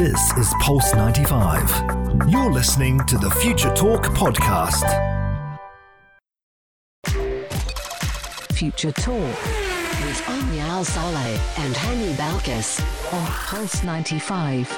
This is Pulse 95. You're listening to the Future Talk podcast. Future Talk with Omnia Al Saleh and Hani Balkis on Pulse 95.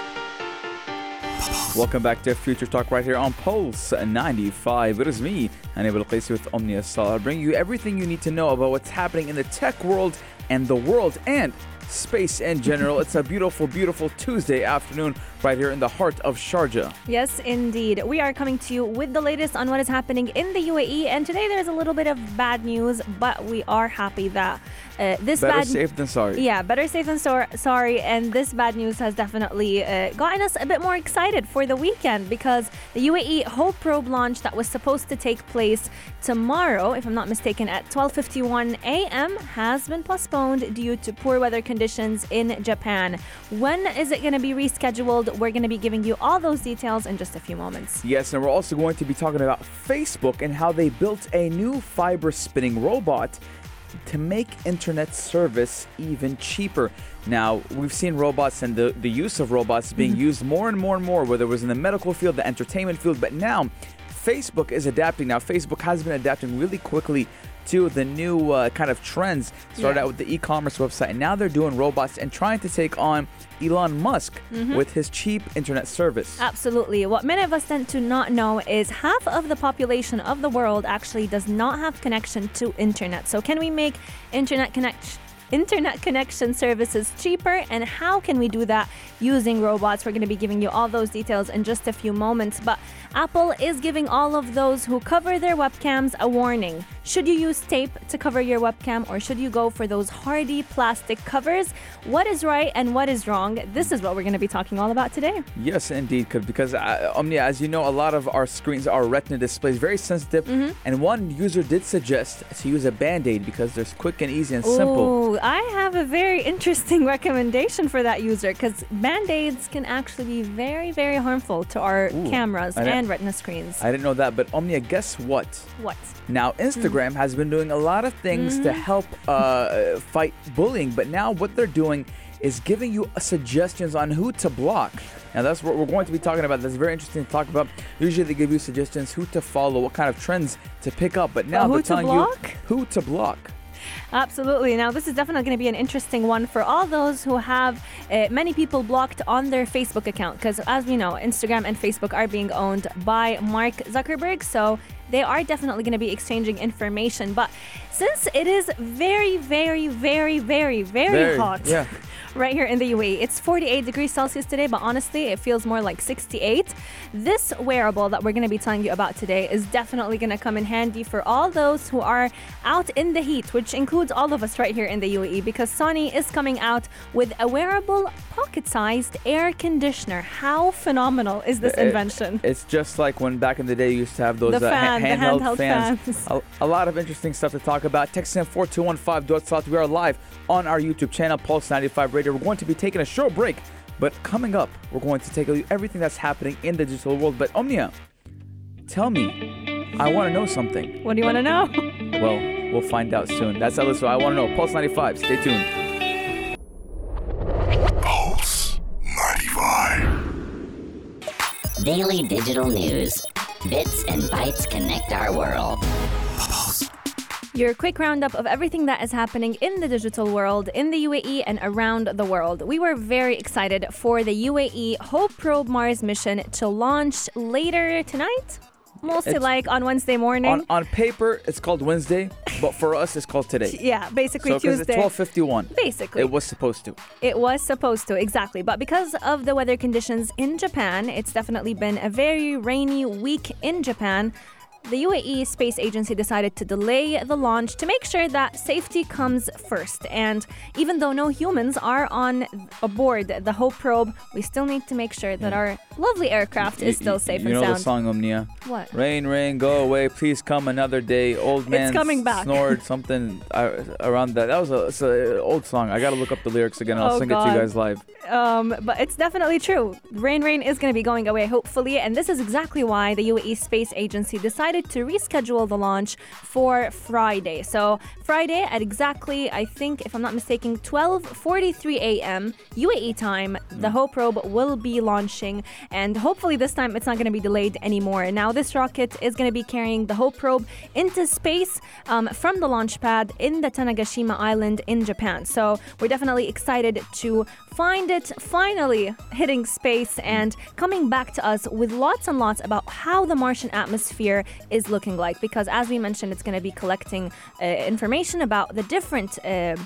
Welcome back to Future Talk right here on Pulse 95. It is me, Hani Balkis with Omnia Salah, bringing you everything you need to know about what's happening in the tech world and the world and space in general. it's a beautiful, beautiful Tuesday afternoon right here in the heart of Sharjah. Yes, indeed. We are coming to you with the latest on what is happening in the UAE. And today there's a little bit of bad news, but we are happy that uh, this better bad safe than sorry. Yeah, better safe than sor- sorry. And this bad news has definitely uh, gotten us a bit more excited for the weekend because the UAE Hope Probe launch that was supposed to take place tomorrow, if I'm not mistaken, at 12:51 a.m. has been postponed due to poor weather conditions in Japan. When is it going to be rescheduled? We're going to be giving you all those details in just a few moments. Yes, and we're also going to be talking about Facebook and how they built a new fiber spinning robot to make internet service even cheaper. Now, we've seen robots and the, the use of robots being mm-hmm. used more and more and more, whether it was in the medical field, the entertainment field, but now Facebook is adapting. Now, Facebook has been adapting really quickly to the new uh, kind of trends. Started Yeah. out with the e-commerce website, and now they're doing robots and trying to take on Elon Musk with his cheap internet service. Absolutely. What many of us tend to not know is half of the population of the world actually does not have connection to internet. So can we make internet connect internet connection services cheaper and how can we do that using robots? We're going to be giving you all those details in just a few moments, but Apple is giving all of those who cover their webcams a warning. Should you use tape to cover your webcam or should you go for those hardy plastic covers? What is right and what is wrong? This is what we're going to be talking all about today. Yes, indeed, because uh, Omnia, as you know, a lot of our screens are Retina displays, very sensitive. Mm-hmm. And one user did suggest to use a Band-Aid because they're quick and easy and simple. Ooh, I have a very interesting recommendation for that user because band aids can actually be very, very harmful to our Ooh, cameras didn't- and retina screens. I didn't know that, but Omnia, guess what? what? Now, Instagram has been doing a lot of things Mm-hmm. to help uh, fight bullying, but now what they're doing is giving you suggestions on who to block. Now, that's what we're going to be talking about. That's very interesting to talk about. Usually, they give you suggestions who to follow, what kind of trends to pick up, but now they're telling block? you who to block. Absolutely. Now, this is definitely going to be an interesting one for all those who have uh, many people blocked on their Facebook account. Because, as we know, Instagram and Facebook are being owned by Mark Zuckerberg. So they are definitely going to be exchanging information. But since it is very, very, very, very, very, hot. yeah. right here in the UAE. It's 48 degrees Celsius today, but honestly, it feels more like 68. This wearable that we're going to be telling you about today is definitely going to come in handy for all those who are out in the heat, which includes all of us right here in the UAE, because Sony is coming out with a wearable pocket-sized air conditioner. How phenomenal is this It- invention? It's just like when back in the day you used to have those The uh, handheld, handheld fans. fans. A, a lot of interesting stuff to talk about. Text in 4215 We are live on our YouTube channel, Pulse 95 Radio. We're going to be taking a short break, but coming up, we're going to take a look at everything that's happening in the digital world. But Omnia, tell me, I want to know something. What do you want to know? Well, we'll find out soon. That's Alyssa. I want to know. Pulse 95. Stay tuned. Pulse 95. Daily digital news. Bits and bytes connect our world. Your quick roundup of everything that is happening in the digital world, in the UAE, and around the world. We were very excited for the UAE Hope Probe Mars mission to launch later tonight. Mostly It's- like on Wednesday morning. On, on paper, it's called Wednesday, but for us, it's called today. yeah, basically So, because it's Tuesday. 1251. Basically. It was supposed to. It was supposed to, exactly. But because of the weather conditions in Japan, it's definitely been a very rainy week in Japan. The UAE Space Agency decided to delay the launch to make sure that safety comes first. And even though no humans are on aboard the Hope probe, we still need to make sure that our lovely aircraft is still you- safe you and sound. You know the song Omnia. What? Rain, rain, go away. Please come another day. Old man it's coming back. snored something around that. That was a, a old song. I gotta look up the lyrics again. I'll Oh, sing it to you guys live. Um, but it's definitely true. Rain Rain is going to be going away, hopefully, and this is exactly why the UAE Space Agency decided decided to reschedule the launch for Friday. So Friday at exactly, I think, if I'm not mistaken, 12:43 a.m. UAE time, the Hope probe will be launching, and hopefully this time it's not going to be delayed anymore. Now this rocket is going to be carrying the Hope probe into space um, from the launch pad in the Tanegashima Island in Japan. So we're definitely excited to find it finally hitting space and coming back to us with lots and lots about how the Martian atmosphere is looking like. Because as we mentioned, it's going to be collecting uh, information about the different. Uh,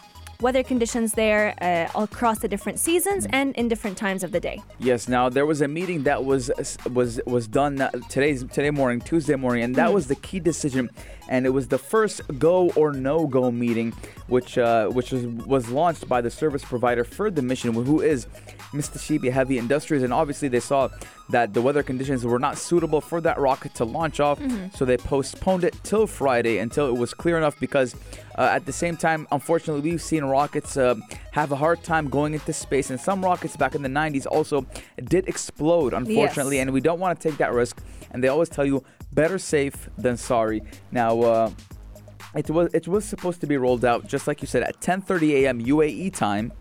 Weather conditions there uh, across the different seasons and in different times of the day. Yes. Now there was a meeting that was was was done uh, today's today morning, Tuesday morning, and that was the key decision, and it was the first go or no go meeting, which uh, which was was launched by the service provider for the mission, who is Mr. Mitsubishi Heavy Industries, and obviously they saw that the weather conditions were not suitable for that rocket to launch off, so they postponed it till Friday until it was clear enough. Because uh, at the same time, unfortunately, we've seen rockets uh, have a hard time going into space, and some rockets back in the 90s also did explode, unfortunately, Yes. and we don't want to take that risk. And they always tell you better safe than sorry. Now. Uh, it was it was supposed to be rolled out just like you said at 10:30 a.m. UAE time,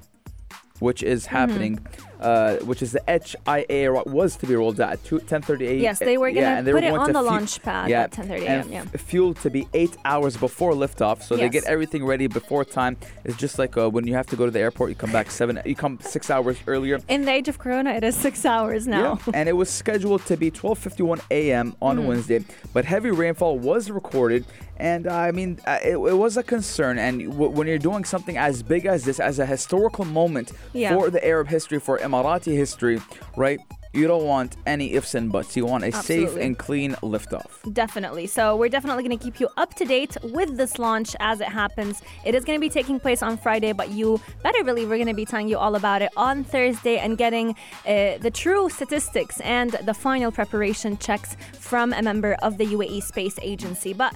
which is Mm-hmm. Uh, which is the HIA was to be rolled out at 2, 10:30 a.m. Yes, they were gonna yeah, they put it on the fu- launch pad yeah, at 10:30 a.m., yeah. f- fuel to be eight hours before liftoff, so they get everything ready before time. It's just like uh, when you have to go to the airport, you come back seven, you come six hours earlier. In the age of Corona, it is six hours now. Yeah, and it was scheduled to be 12:51 a.m. on Mm-hmm. Wednesday, but heavy rainfall was recorded, and uh, I mean, uh, it, it was a concern. And w- when you're doing something as big as this, as a historical moment for the Arab history, for Emirati history, right? You don't want any ifs and buts. You want a safe and clean liftoff. Definitely. So we're definitely going to keep you up to date with this launch as it happens. It is going to be taking place on Friday, but you better believe we're going to be telling you all about it on Thursday and getting uh, the true statistics and the final preparation checks from a member of the UAE Space Agency. But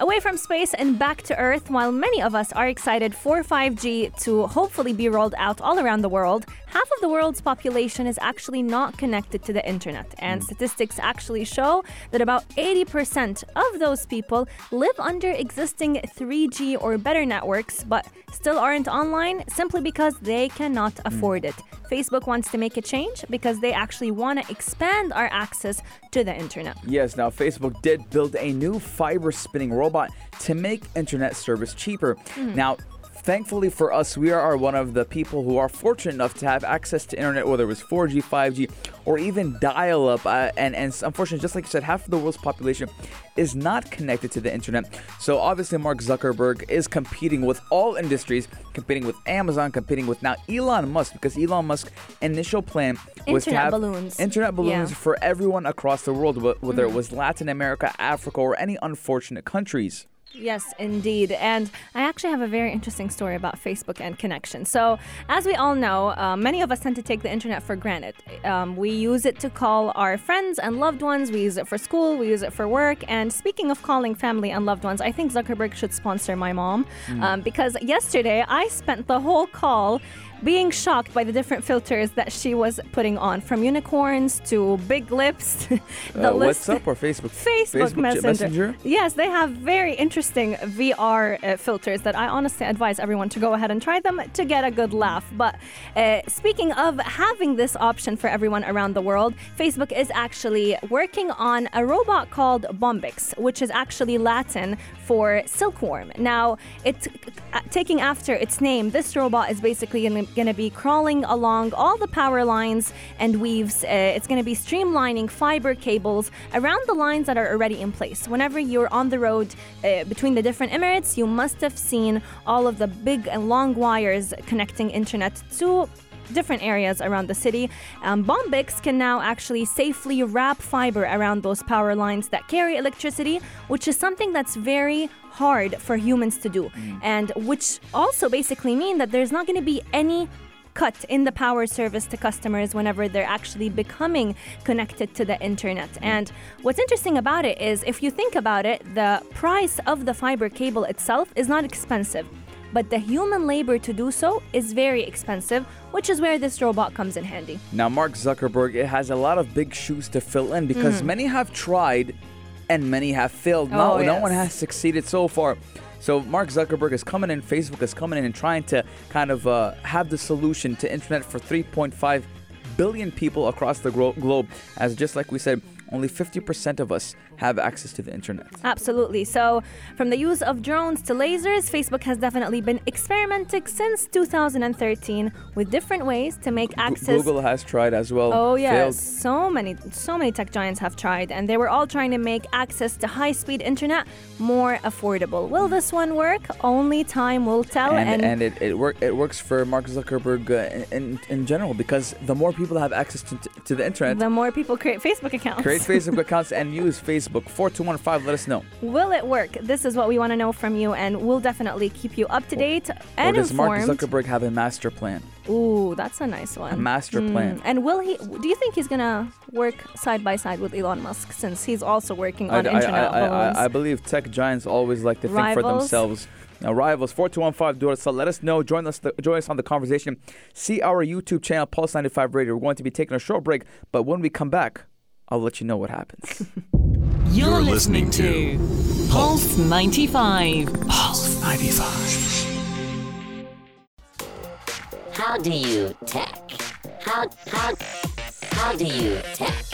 Away from space and back to Earth, while many of us are excited for 5G to hopefully be rolled out all around the world, half of the world's population is actually not connected to the internet. And hmm. statistics actually show that about 80% of those people live under existing 3G or better networks, but still aren't online simply because they cannot hmm. afford it. Facebook wants to make a change because they actually want to expand our access to the internet. Yes, now Facebook did build a new fiber spinning robot to make internet service cheaper. Hmm. Now, thankfully for us, we are one of the people who are fortunate enough to have access to internet, whether it was 4G, 5G, or even dial up. Uh, and, and unfortunately, just like you said, half of the world's population is not connected to the internet. So obviously, Mark Zuckerberg is competing with all industries, competing with Amazon, competing with now Elon Musk, because Elon Musk's initial plan was to Internet have balloons. internet balloons Yeah. Mm-hmm. for everyone across the world, wh- whether it was Latin America, Africa, or any unfortunate countries. Yes, indeed. And I actually have a very interesting story about Facebook and connection. So, as we all know, uh, many of us tend to take the internet for granted. Um, we use it to call our friends and loved ones, we use it for school, we use it for work. And speaking of calling family and loved ones, I think Zuckerberg should sponsor my mom um, because yesterday I spent the whole call being shocked by the different filters that she was putting on from unicorns to big lips. the Uh, list- WhatsApp or Facebook? Facebook, Ch- Messenger. Yes, they have very interesting VR uh, filters that I honestly advise everyone to go ahead and try them to get a good laugh. But uh, speaking of having this option for everyone around the world, Facebook is actually working on a robot called Bombyx, which is actually Latin for silkworm. Now, it's uh, taking after its name. This robot is basically going to be crawling along all the power lines and weaves. Uh, it's going to be streamlining fiber cables around the lines that are already in place. Whenever you're on the road uh, between the different Emirates, you must have seen all of the big and long wires connecting internet to different areas around the city. Um, Bombyx can now actually safely wrap fiber around those power lines that carry electricity, which is something that's very hard for humans to do, and which also basically mean that there's not going to be any cut in the power service to customers whenever they're actually becoming connected to the internet. And what's interesting about it is if you think about it, the price of the fiber cable itself is not expensive. But the human labor to do so is very expensive, which is where this robot comes in handy. Now, Mark Zuckerberg it has a lot of big shoes to fill in because Mm-hmm. many have tried and many have failed. Oh, no, no one has succeeded so far. So Mark Zuckerberg is coming in, Facebook is coming in and trying to kind of uh, have the solution to internet for 3.5 billion people across the gro- globe. As just like we said, only 50% of us have access to the internet. Absolutely. So, from the use of drones to lasers, Facebook has definitely been experimenting since 2013 with different ways to make access. Google has tried as well. Oh yes, failed. so many, so many tech giants have tried, and they were all trying to make access to high-speed internet more affordable. Will this one work? Only time will tell. and, and it, it, work, it works for Mark Zuckerberg uh, in, in general because the more people have access to, to the internet, the more people create Facebook accounts. create Facebook accounts and use Facebook. 4215, let us know. Will it work? This is what we want to know from you, and we'll definitely keep you up to date or and does Mark. Zuckerberg have a master plan? Ooh, that's a nice one. A master Mm, plan. And will he? Do you think he's gonna work side by side with Elon Musk since he's also working I, on I- internet I- I- balloons? I believe tech giants always like to think for themselves. Now, rivals, 4215, do it. So let us know. Join us, join us on the conversation. See our YouTube channel, Pulse 95 Radio. We're going to be taking a short break, but when we come back, I'll let you know what happens. You're, You're listening, listening to Pulse 95. Pulse 95. How do you tech? How how how do you tech?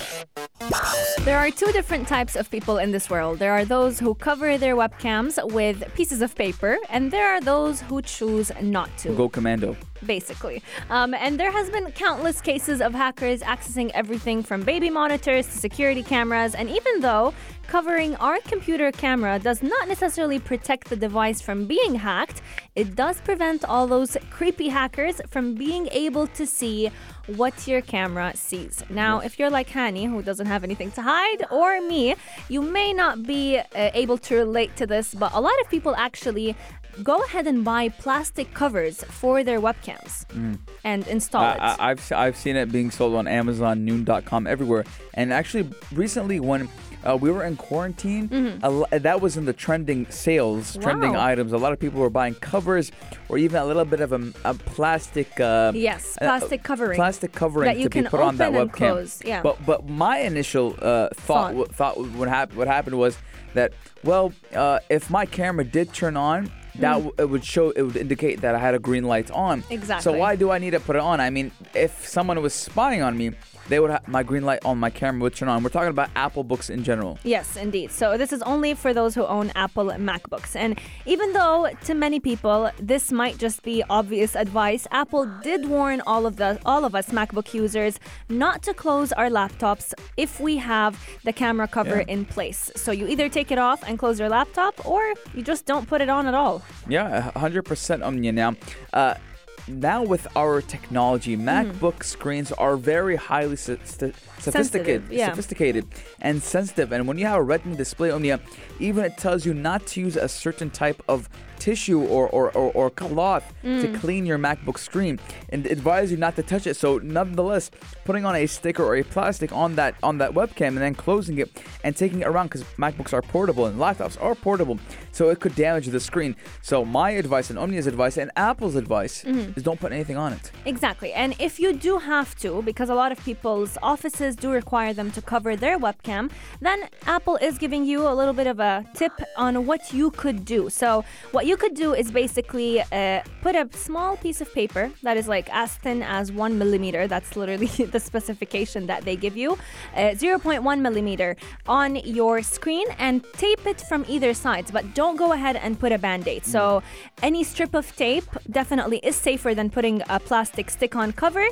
There are two different types of people in this world. There are those who cover their webcams with pieces of paper, and there are those who choose not to. Go commando. basically. Um, and there has been countless cases of hackers accessing everything from baby monitors to security cameras. And even though covering our computer camera does not necessarily protect the device from being hacked, it does prevent all those creepy hackers from being able to see what your camera sees. Now, if you're like Hani, who doesn't have anything to hide, or me, you may not be uh, able to relate to this, but a lot of people actually go ahead and buy plastic covers for their webcams and install it. I, I've I've seen it being sold on Amazon, Noon.com, everywhere. And actually, recently when uh, we were in quarantine, a lo- that was in the trending sales, trending Mm-hmm. Items. A lot of people were buying covers, or even a little bit of a, a plastic. Uh, Yes, uh, plastic covering. Plastic covering That you to be can put on that webcam. close, yeah. But but my initial uh, thought Thought. w- thought what happened what happened was that well, uh, if my camera did turn on. That w- it would show. It would indicate that I had a green light on. Exactly. So Mm. Why do I need to put it on? I mean, if someone was spying on me, they would have my green light on my camera would turn on. We're talking about Apple books in general. Yes, indeed. So this is only for those who own Apple MacBooks. And even though to many people this might just be obvious advice, Apple did warn all of the all of us MacBook users not to close our laptops if we have the camera cover Yeah. in place. So you either take it off and close your laptop or you just don't put it on at all. Yeah, hundred percent on you now. Uh, now with our technology, Hmm. MacBook screens are very highly so- st- sophisticated, yeah. sophisticated and sensitive. And when you have a Retina display, Omnia, even it tells you not to use a certain type of tissue or or, or, or cloth to Hmm. clean your MacBook screen, and it advises you not to touch it. So, nonetheless, putting on a sticker or a plastic on that on that webcam and then closing it and taking it around because MacBooks are portable and laptops are portable, so it could damage the screen. So, my advice and Omnia's advice and Apple's advice Mm-hmm. is don't put anything on it. Exactly. And if you do have to, because a lot of people's offices do require them to cover their webcam, then Apple is giving you a little bit of a tip on what you could do. So, what you could do is basically uh, put a small piece of paper that is like as thin as one millimeter. That's literally the specification that they give you, uh, 0.1 millimeter on your screen and tape it from either sides. But don't go ahead and put a band aid. So, any strip of tape definitely is safer than putting a plastic stick on cover,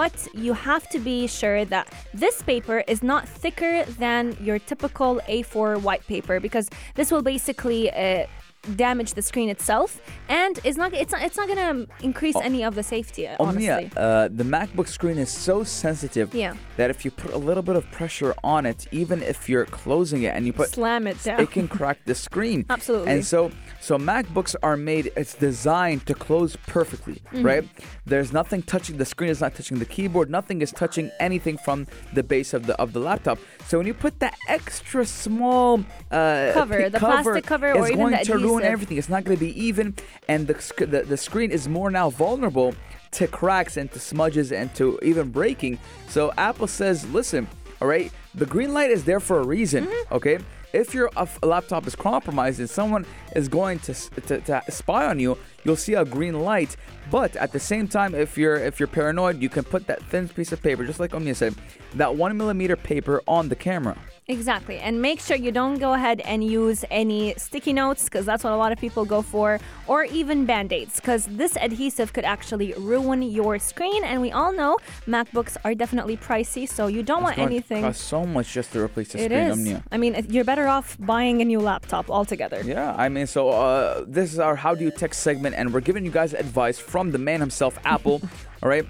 but you have to be sure that this paper is not thicker than your typical A4 white paper because this will basically uh, damage the screen itself and it's not it's not it's not going to increase any of the safety honestly. Omnia, uh, the MacBook screen is so sensitive Yeah. that if you put a little bit of pressure on it, even if you're closing it and you put Slam it down. it can crack the screen. Absolutely. And so so MacBooks are made it's designed to close perfectly, Mm-hmm. right? There's nothing touching the screen is not touching the keyboard, nothing is touching anything from the base of the of the laptop. So when you put that extra small uh, Cover, the plastic cover or even going the to everything. It's not going to be even and the, the the screen is more now vulnerable to cracks and to smudges and to even breaking. So Apple says, listen, all right, the green light is there for a reason, Mm-hmm. okay? if your uh, laptop is compromised and someone is going to, to to spy on you, you'll see a green light. But at the same time, if you're if you're paranoid, you can put that thin piece of paper, just like Omnia said, that one millimeter paper on the camera. Exactly. And make sure you don't go ahead and use any sticky notes because that's what a lot of people go for, or even band aids because this adhesive could actually ruin your screen. And we all know MacBooks are definitely pricey, so you don't want It's to anything. cost so much just to replace the It screen, is. Omnia. I mean, you're better off buying a new laptop altogether. Yeah, I mean, so uh, this is our How Do You Tech segment, and we're giving you guys advice from the man himself, Apple. all right,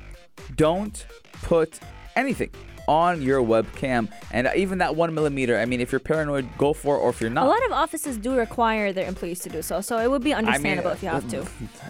don't put anything on your webcam, and even that one millimeter. I mean, if you're paranoid, go for it, or if you're not. A lot of offices do require their employees to do so, so it would be I mean, understandable if you have to.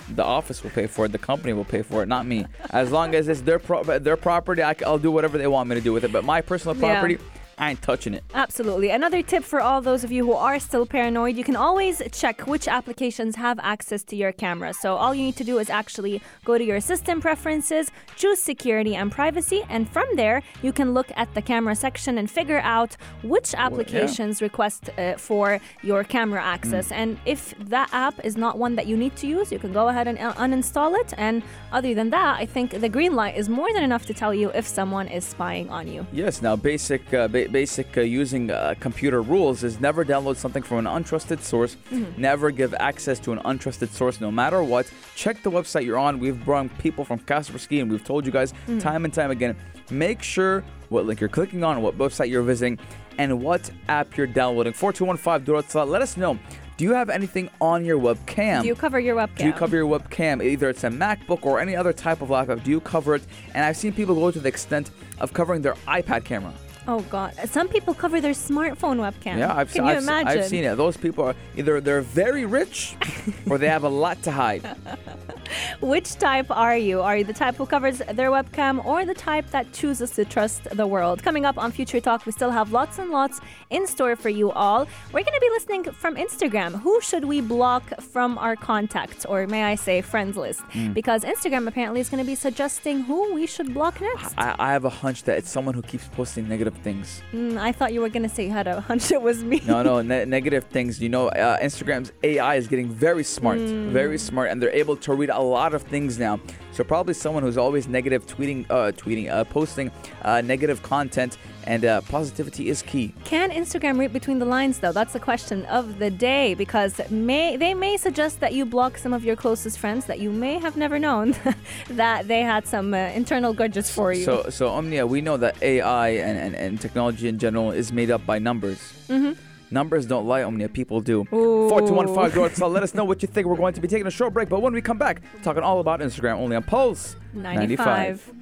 the office will pay for it, the company will pay for it, not me. As long as it's their pro- their property, I, will do whatever they want me to do with it. But my personal Yeah. I ain't touching it. Absolutely. Another tip for all those of you who are still paranoid, you can always check which applications have access to your camera. So all you need to do is actually go to your system preferences, choose security and privacy, and from there you can look at the camera section and figure out which applications request uh, for your camera access. And if that app is not one that you need to use, you can go ahead and uh, uninstall it. And other than that, I think the green light is more than enough to tell you if someone is spying on you. Yes. Now, basic uh, ba- basic uh, using uh, computer rules is never download something from an untrusted source. Never give access to an untrusted source, no matter what. Check the website you're on. We've brought people from Kaspersky, and we've told you guys time and time again. Make sure what link you're clicking on, what website you're visiting, and what app you're downloading. 4215 Let us know. Do you have anything on your webcam? Do you cover your webcam? Do you cover your webcam? Either it's a MacBook or any other type of laptop. Do you cover it? And I've seen people go to the extent of covering their iPad camera. Oh God! Some people cover their smartphone webcam. Yeah, I've, Can I've, you imagine? I've seen it. Those people are either they're very rich or they have a lot to hide. Which type are you? Are you the type who covers their webcam or the type that chooses to trust the world? Coming up on Future Talk, we still have lots and lots in store for you all. We're going to be listening from Instagram. Who should we block from our contacts, or may I say, friends list? Hmm. Because Instagram apparently is going to be suggesting who we should block next. I, I have a hunch that it's someone who keeps posting negative things. Mm, I thought you were to say you had a hunch it was me. No, no, ne- negative things. You know, uh, Instagram's AI is getting very smart, Hmm. very smart, and they're able to read a lot of things now. So probably someone who's always negative, tweeting, uh, tweeting, uh, posting uh, negative content, and uh, positivity is key. Can Instagram read between the lines though? That's the question of the day because may they may suggest that you block some of your closest friends that you may have never known that they had some uh, internal grudges for you. So, so Omnia, we know that AI and, and, and technology in general is made up by numbers. Mm-hmm. Numbers don't lie, Omnia. People do. Ooh. 4215 North South. Let us know what you think. We're going to be taking a short break, but when we come back, talking all about Instagram only on Pulse 95.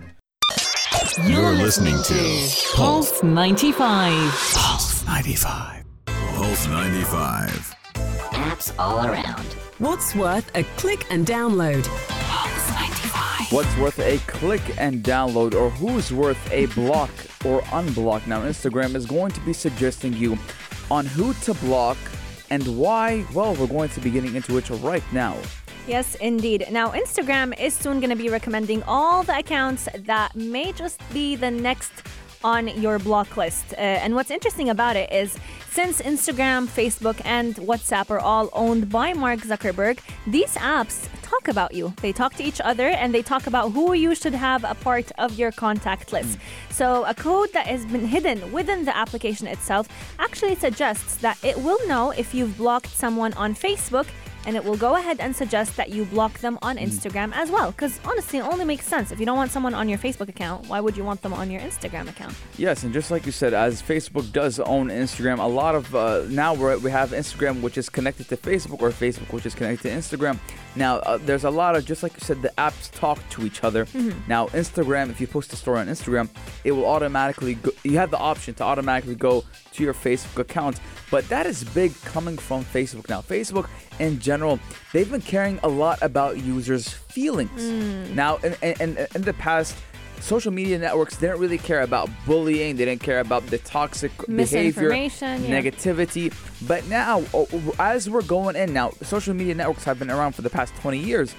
You're listening to Pulse 95. Pulse 95. Pulse 95. Apps all around. What's worth a click and download? Pulse 95. What's worth a click and download, or who's worth a block or unblock? Now, Instagram is going to be suggesting you on who to block and why. Well, we're going to be getting into it right now. Yes, indeed. Now, Instagram is soon going to be recommending all the accounts that may just be the next on your block list. Uh, and what's interesting about it is since Instagram, Facebook, and WhatsApp are all owned by Mark Zuckerberg, these apps talk about you. They talk to each other and they talk about who you should have a part of your contact list. So, a code that has been hidden within the application itself actually suggests that it will know if you've blocked someone on Facebook and it will go ahead and suggest that you block them on Instagram as well. Because honestly, it only makes sense. If you don't want someone on your Facebook account, why would you want them on your Instagram account? Yes, and just like you said, as Facebook does own Instagram, a lot of uh, now we're, we have Instagram which is connected to Facebook, or Facebook which is connected to Instagram. Now uh, there's a lot of just like you said, the apps talk to each other. Now Instagram, if you post a story on Instagram, it will automatically go, you have the option to automatically go to your Facebook account. But that is big coming from Facebook now. Facebook in general, they've been caring a lot about users' feelings. Mm. Now, in, in, in, the past, social media networks didn't really care about bullying. They didn't care about the toxic behavior, Misinformation, yeah. negativity. But now, as we're going in now, social media networks have been around for the past 20 years.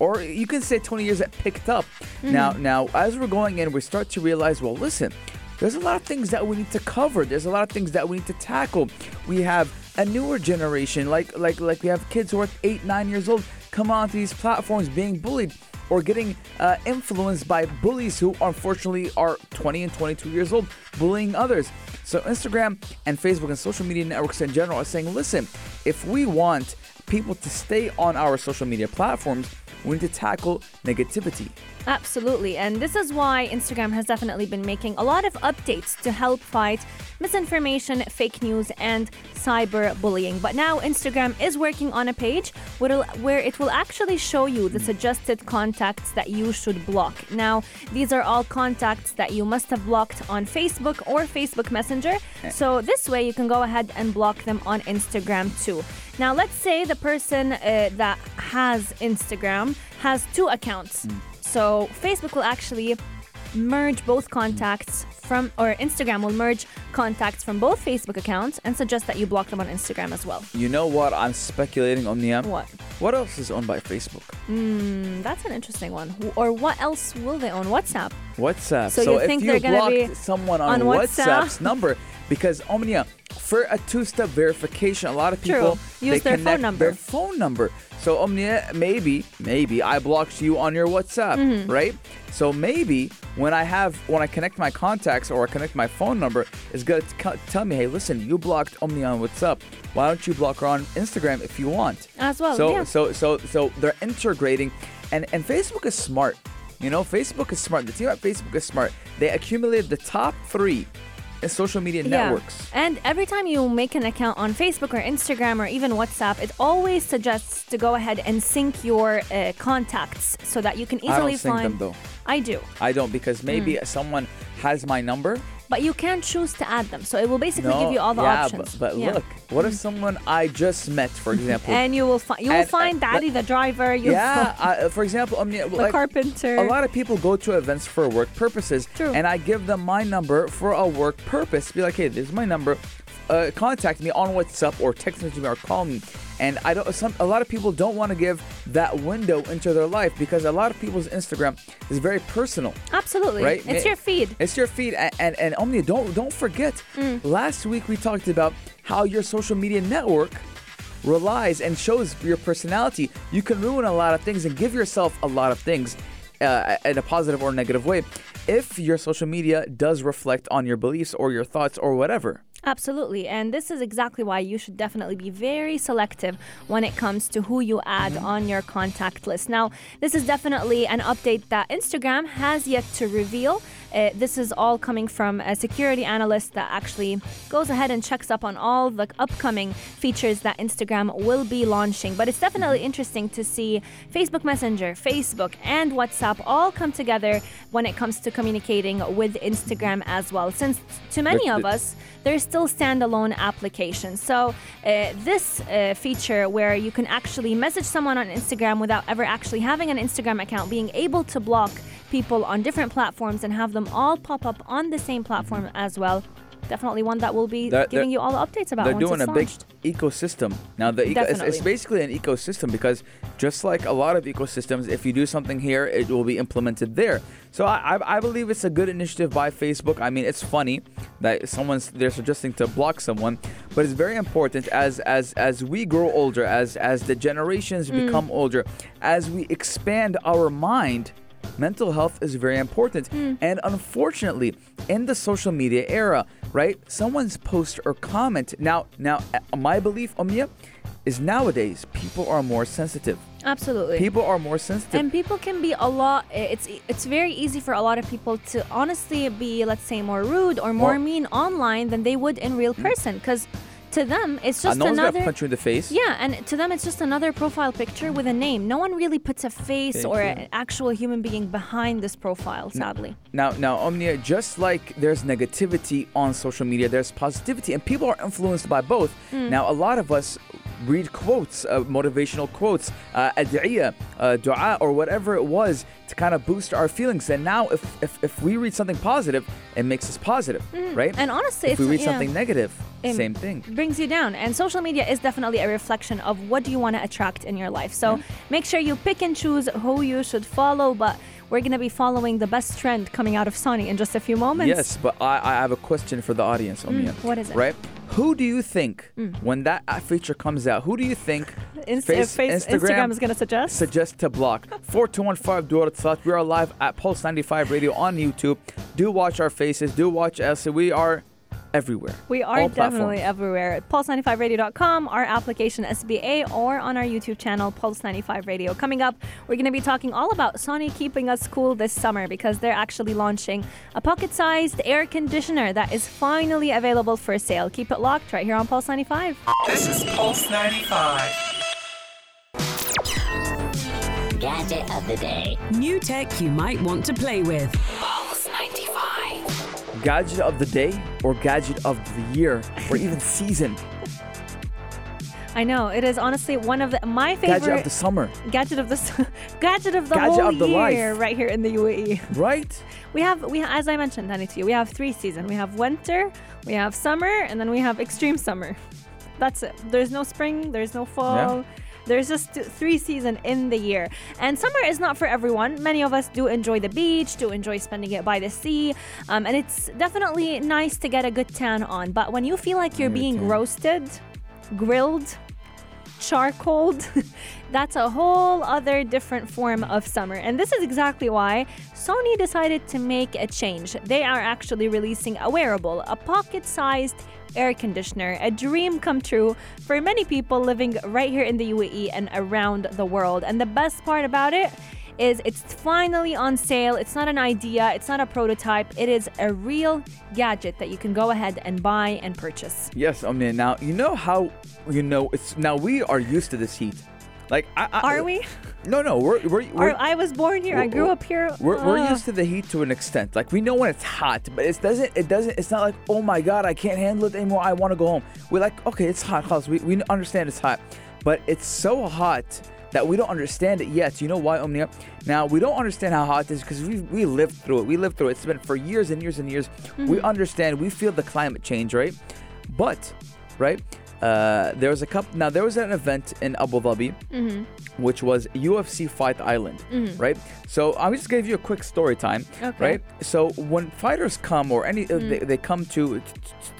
Or you can say 20 years that picked up. Now, mm-hmm. now as we're going in, we start to realize, well, listen, there's a lot of things that we need to cover. There's a lot of things that we need to tackle. We have a newer generation, like like like we have kids who are eight, nine years old, come onto these platforms being bullied or getting uh, influenced by bullies who unfortunately are 20 and 22 years old, bullying others. So Instagram and Facebook and social media networks in general are saying, listen, if we want people to stay on our social media platforms, we need to tackle negativity. Absolutely. And this is why Instagram has definitely been making a lot of updates to help fight misinformation, fake news, and cyberbullying. But now Instagram is working on a page where it will actually show you the suggested contacts that you should block. Now, these are all contacts that you must have blocked on Facebook or Facebook Messenger. So this way you can go ahead and block them on Instagram too. Now, let's say the person uh, that has Instagram has two accounts. So Facebook will actually merge both contacts from, or Instagram will merge contacts from both Facebook accounts and suggest that you block them on Instagram as well. You know what? I'm speculating, on Omnia. What? What else is owned by Facebook? Mm, that's an interesting one. Or what else will they own? WhatsApp. WhatsApp. So you if think you they're gonna be someone on, on WhatsApp? WhatsApp's number, because Omnia, for a two-step verification, a lot of True. people Use they their phone connect number. Their phone number. So Omnia, maybe, maybe I blocked you on your WhatsApp, Mm-hmm. right? So maybe when I have when I connect my contacts or I connect my phone number, it's gonna t- tell me, hey, listen, you blocked Omnia on WhatsApp. Why don't you block her on Instagram if you want? As well, So yeah. so so so they're integrating, and and Facebook is smart. You know, Facebook is smart. The team at Facebook is smart. They accumulated the top three social media networks. And every time you make an account on Facebook or Instagram or even WhatsApp, it always suggests to go ahead and sync your uh, contacts so that you can I don't easily sync find. them though. I do. I don't because maybe Hmm. someone has my number. But you can choose to add them. So it will basically No, give you all the yeah, options. But, but Yeah. look, what if someone I just met, for example? And you will find you will And- find Daddy the driver. You'll yeah, find uh, for example, I mean, the like, carpenter. A lot of people go to events for work purposes, True. and I give them my number for a work purpose. Be like, hey, this is my number. Uh, contact me on WhatsApp or text me or call me. And I don't. Some a lot of people don't want to give that window into their life because a lot of people's Instagram is very personal. Absolutely. Right? It's your feed. It's your feed, and and, and Omnia, don't don't forget. Mm. Last week we talked about how your social media network relies and shows your personality. You can ruin a lot of things and give yourself a lot of things uh, in a positive or negative way if your social media does reflect on your beliefs or your thoughts or whatever. Absolutely. And this is exactly why you should definitely be very selective when it comes to who you add on your contact list. Now, this is definitely an update that Instagram has yet to reveal. Uh, this is all coming from a security analyst that actually goes ahead and checks up on all the upcoming features that Instagram will be launching. But it's definitely interesting to see Facebook Messenger, Facebook, and WhatsApp all come together when it comes to communicating with Instagram as well. Since to many of us, they're still standalone applications. So, uh, this uh, feature where you can actually message someone on Instagram without ever actually having an Instagram account, being able to block people on different platforms and have them all pop up on the same platform as well. Definitely one that will be They're- giving you all the updates about They're doing it's a big ecosystem now. The eco- it's, it's basically an ecosystem because just like a lot of ecosystems, if you do something here, it will be implemented there. So I, I, I believe it's a good initiative by Facebook. I mean, it's funny that someone's they're suggesting to block someone, but it's very important as as as we grow older, as as the generations Mm. become older, as we expand our mind. Mental health is very important. Hmm. And unfortunately, in the social media era, right? Someone's post or comment. Now, now uh, my belief, Omnia, is nowadays people are more sensitive. Absolutely. People are more sensitive. and people can be a lot it's it's very easy for a lot of people to honestly be let's say more rude or more More- mean online than they would in real person because to them it's Uh, just no another gonna punch you in the face. yeah and to them it's just another profile picture with a name no one really puts a face Thank or you. an actual human being behind this profile sadly Now, now, Omnia, just like there's negativity on social media, there's positivity, and people are influenced by both. Hmm. Now, a lot of us read quotes, uh, motivational quotes, uh, ad'iyah, uh, dua, or whatever it was to kind of boost our feelings. And now, if, if, if we read something positive, it makes us positive, right? Hmm. and honestly if we read something negative, same thing. brings you down and social media is definitely a reflection of what do you want to attract in your life so make sure you pick and choose who you should follow but we're going to be following the best trend coming out of Sony in just a few moments. Yes, but I, I have a question for the audience, Omnia. Mm, what is it? Right? Who do you think, mm. when that feature comes out, who do you think Inst- face- face- Instagram is going to suggest. suggest to block? 4215 Dual Thoughts. We are live at Pulse 95 Radio on YouTube. Do watch our faces. Do watch us. We are everywhere. We are definitely platforms. everywhere. Pulse95radio.com, our application SBA, or on our YouTube channel, Pulse95 Radio. Coming up, we're going to be talking all about Sony keeping us cool this summer because they're actually launching a pocket sized air conditioner that is finally available for sale. Keep it locked right here on Pulse 95. This is Pulse 95. Gadget of the day. New tech you might want to play with. Pulse 95. Gadget of the day or gadget of the year or even season. I know, it is honestly one of the, my favorite Gadget of the summer. gadget of the gadget of the Gadget whole of the year life. right here in the UAE. Right? We have we as I mentioned, Danny, to you, we have three seasons. We have winter, we have summer, and then we have extreme summer. That's it. There's no spring, there's no fall. There's just th- three seasons in the year. And summer is not for everyone. Many of us do enjoy the beach, do enjoy spending it by the sea. Um, and it's definitely nice to get a good tan on. But when you feel like you're being roasted, grilled, charcoaled. That's a whole other different form of summer. And this is exactly why Sony decided to make a change. They are actually releasing a wearable, a pocket sized air conditioner, a dream come true for many people living right here in the UAE and around the world. And the best part about it is it's finally on sale. It's not an idea, it's not a prototype. It is a real gadget that you can go ahead and buy and purchase. Yes, oh I mean now you know how you know it's now we are used to this heat. Like I, I Are we? No, no, we're we're, we're I was born here. I grew up here. We're, we're used to the heat to an extent. Like we know when it's hot, but it doesn't. It doesn't. It's not like oh my god, I can't handle it anymore. I want to go home. We're like okay, it's hot. House. We we understand it's hot, but it's so hot that we don't understand it yet. You know why, Omnia? Now we don't understand how hot it is because we we lived through it. We lived through it. It's been for years and years and years. We Mm-hmm. understand. We feel the climate change, right? But right. Uh, there was a couple. Now there was an event in Abu Dhabi, Mm-hmm. which was UFC Fight Island, right? So I just gave you a quick story time, Okay. right? So when fighters come or any uh, Mm. they, they come to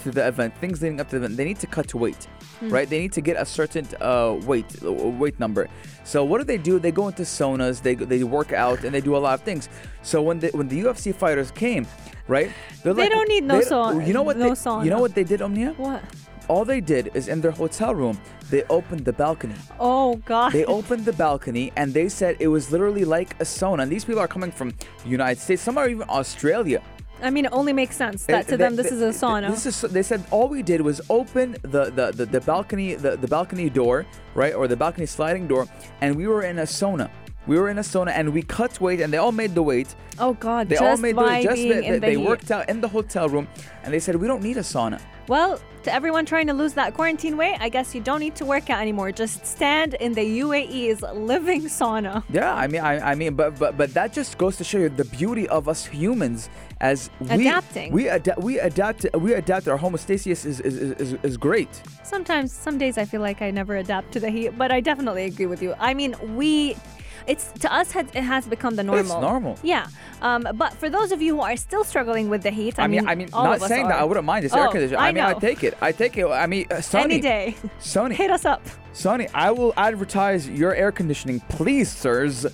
to the event, things leading up to the event, they need to cut to weight, Mm. right? They need to get a certain uh, weight weight number. So what do they do? They go into saunas, they they work out, and they do a lot of things. So when the when the UFC fighters came, right? They don't need no sauna- You know what? no they, sauna. You know what they did, Omnia? What? All they did is in their hotel room, they opened the balcony. Oh God. They opened the balcony and they said it was literally like a sauna. And these people are coming from United States. Some are even Australia. I mean, it only makes sense that to They- them this they- is a sauna. This is they said all we did was open the the, the, the balcony the, the balcony door right or the balcony sliding door and we were in a sauna. We were in a sauna and we cut weight and they all made the weight. oh God. They just all made the weight. Just that- in the they worked out in the hotel room and they said we don't need a sauna. Well, to everyone trying to lose that quarantine weight, I guess you don't need to work out anymore. Just stand in the UAE's living sauna. Yeah, I mean, I, I mean, but but but that just goes to show you the beauty of us humans as we Adapting. We adapt. We adapt. We adapt. Our homostasis is is, is, is is great. Sometimes, some days I feel like I never adapt to the heat, but I definitely agree with you. I mean, we. It's to us it has become the normal. It's normal. Yeah. Um, but for those of you who are still struggling with the heat, I, I mean, I mean, not saying that. I wouldn't mind this air Oh, conditioner. I I mean, I take it. I take it. I mean, uh, Sonny, any day. Sonny, Hit us up. Sonny, I will advertise your air conditioning, please, sirs,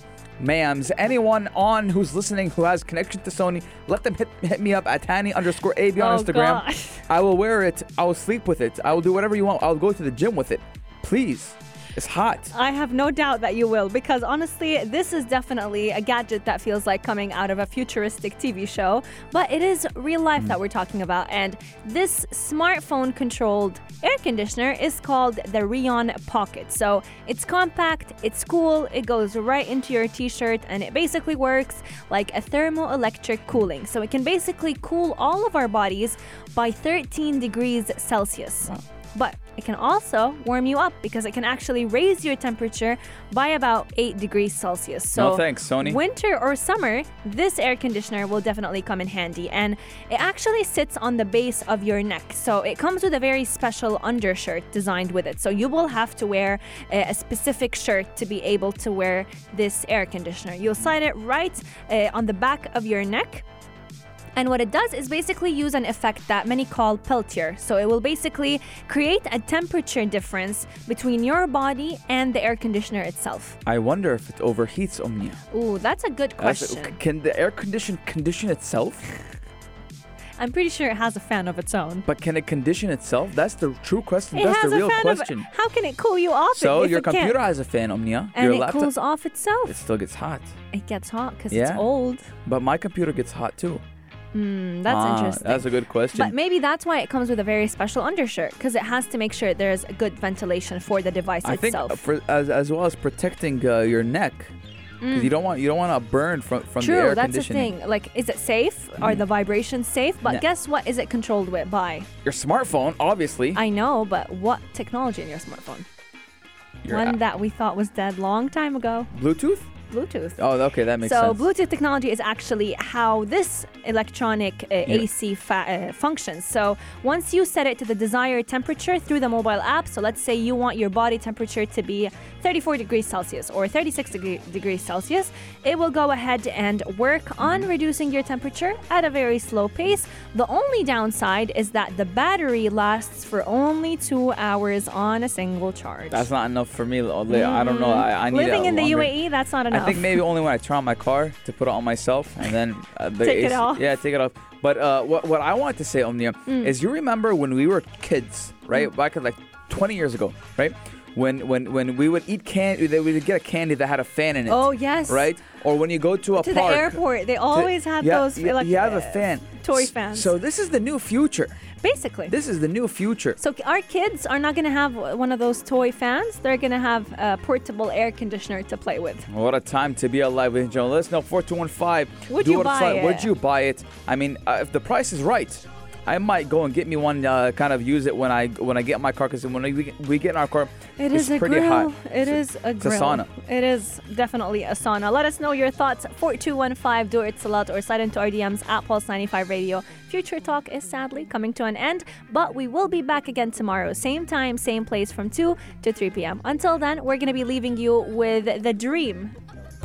ma'ams, anyone on who's listening who has connection to Sony, let them hit, hit me up at Hani underscore AB on Oh, Instagram. gosh. I will wear it. I will sleep with it. I will do whatever you want. I'll go to the gym with it. Please. It's hot. I have no doubt that you will because honestly, this is definitely a gadget that feels like coming out of a futuristic TV show, but it is real life that we're talking about. And this smartphone controlled air conditioner is called the Reon Pocket. So it's compact, it's cool, it goes right into your t shirt, and it basically works like a thermoelectric cooling. So it can basically cool all of our bodies by 13 degrees Celsius. But it can also warm you up because it can actually raise your temperature by about 8 degrees Celsius. So, No thanks, Sony. winter or summer, this air conditioner will definitely come in handy. And it actually sits on the base of your neck. So, it comes with a very special undershirt designed with it. So, you will have to wear a, specific shirt to be able to wear this air conditioner. You'll slide it right uh, on the back of your neck. And what it does is basically use an effect that many call Peltier. So it will basically create a temperature difference between your body and the air conditioner itself. I wonder if it overheats, Omnia. Ooh, that's a good That's- question. Can the air condition condition itself? I'm pretty sure it has a fan of its own. But can it condition itself? That's the true question. It That's the real question. of How can it cool you off? So your it can't? computer has a fan, Omnia. and your it laptop, cools off itself. it still gets hot. It gets hot because Yeah. it's old. But my computer gets hot too. Hmm, that's Ah, interesting. That's a good question. But maybe that's why it comes with a very special undershirt because it has to make sure there's good ventilation for the device I think itself. uh, for, as, as well as protecting uh, your neck, because you don't want you don't want to burn from from the Mm. True, air that's the conditioning. Mm. thing. Like, is it safe? Are the vibrations safe? But No. guess what? Is it controlled with by? Your smartphone, obviously. I know, but what technology in your smartphone? your One a- that we thought was dead long time ago. Bluetooth. Bluetooth. Oh, okay, that makes so sense. So Bluetooth technology is actually how this electronic uh, Yeah. AC fa- uh, functions. So once you set it to the desired temperature through the mobile app, so let's say you want your body temperature to be 34 degrees Celsius or 36 degree- degrees Celsius, it will go ahead and work on reducing your temperature at a very slow pace. The only downside is that the battery lasts for only two hours on a single charge. That's not enough for me. I don't know. I, I need Living in the UAE, that's not enough. I think maybe only when I turn on my car to put it on myself and then uh, the Take it off. Yeah, take it off. But uh, what what I want to say, Omnia, Mm. is you remember when we were kids, right? Back at like 20 years ago, right? When when when we would eat candy, we would get a candy that had a fan in it. Oh, yes. Right? Or when you go to a to the airport, they to- always had yeah, those. You, like, you have a uh, fan. toy S- fans. So this is the new future. Basically. This is the new future. so our kids are not going to have one of those toy fans. They're going to have a portable air conditioner to play with. What a time to be alive, ladies and gentlemen. Let us know 4215. Would you buy like. Would you buy it? I mean, uh, if the price is right, I might go and get me one. Uh, kind of use it when I when I get my car because when we get, we get in our car, It it's is a pretty grill. hot. It It's is a it's a sauna. It is definitely a sauna. Let us know your thoughts. 4215 do it salat or slide into our DMs at Pulse 95 Radio. Future Talk is sadly coming to an end, but we will be back again tomorrow. Same time, same place from 2 to 3 p.m. Until then, we're going to be leaving you with the dream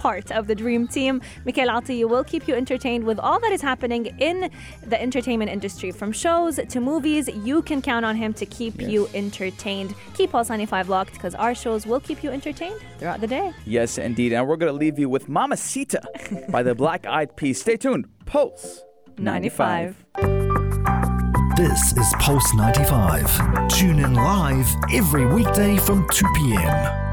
part of the dream team. Mikhail Atiyu will keep you entertained with all that is happening in the entertainment industry. From shows to movies, you can count on him to keep you entertained. Keep Pulse 95 locked because our shows will keep you entertained throughout the day. Yes, indeed. And we're gonna leave you with Mamacita by the Black Eyed Peas. Stay tuned. Pulse 95. This is Pulse 95. Tune in live every weekday from 2 p.m.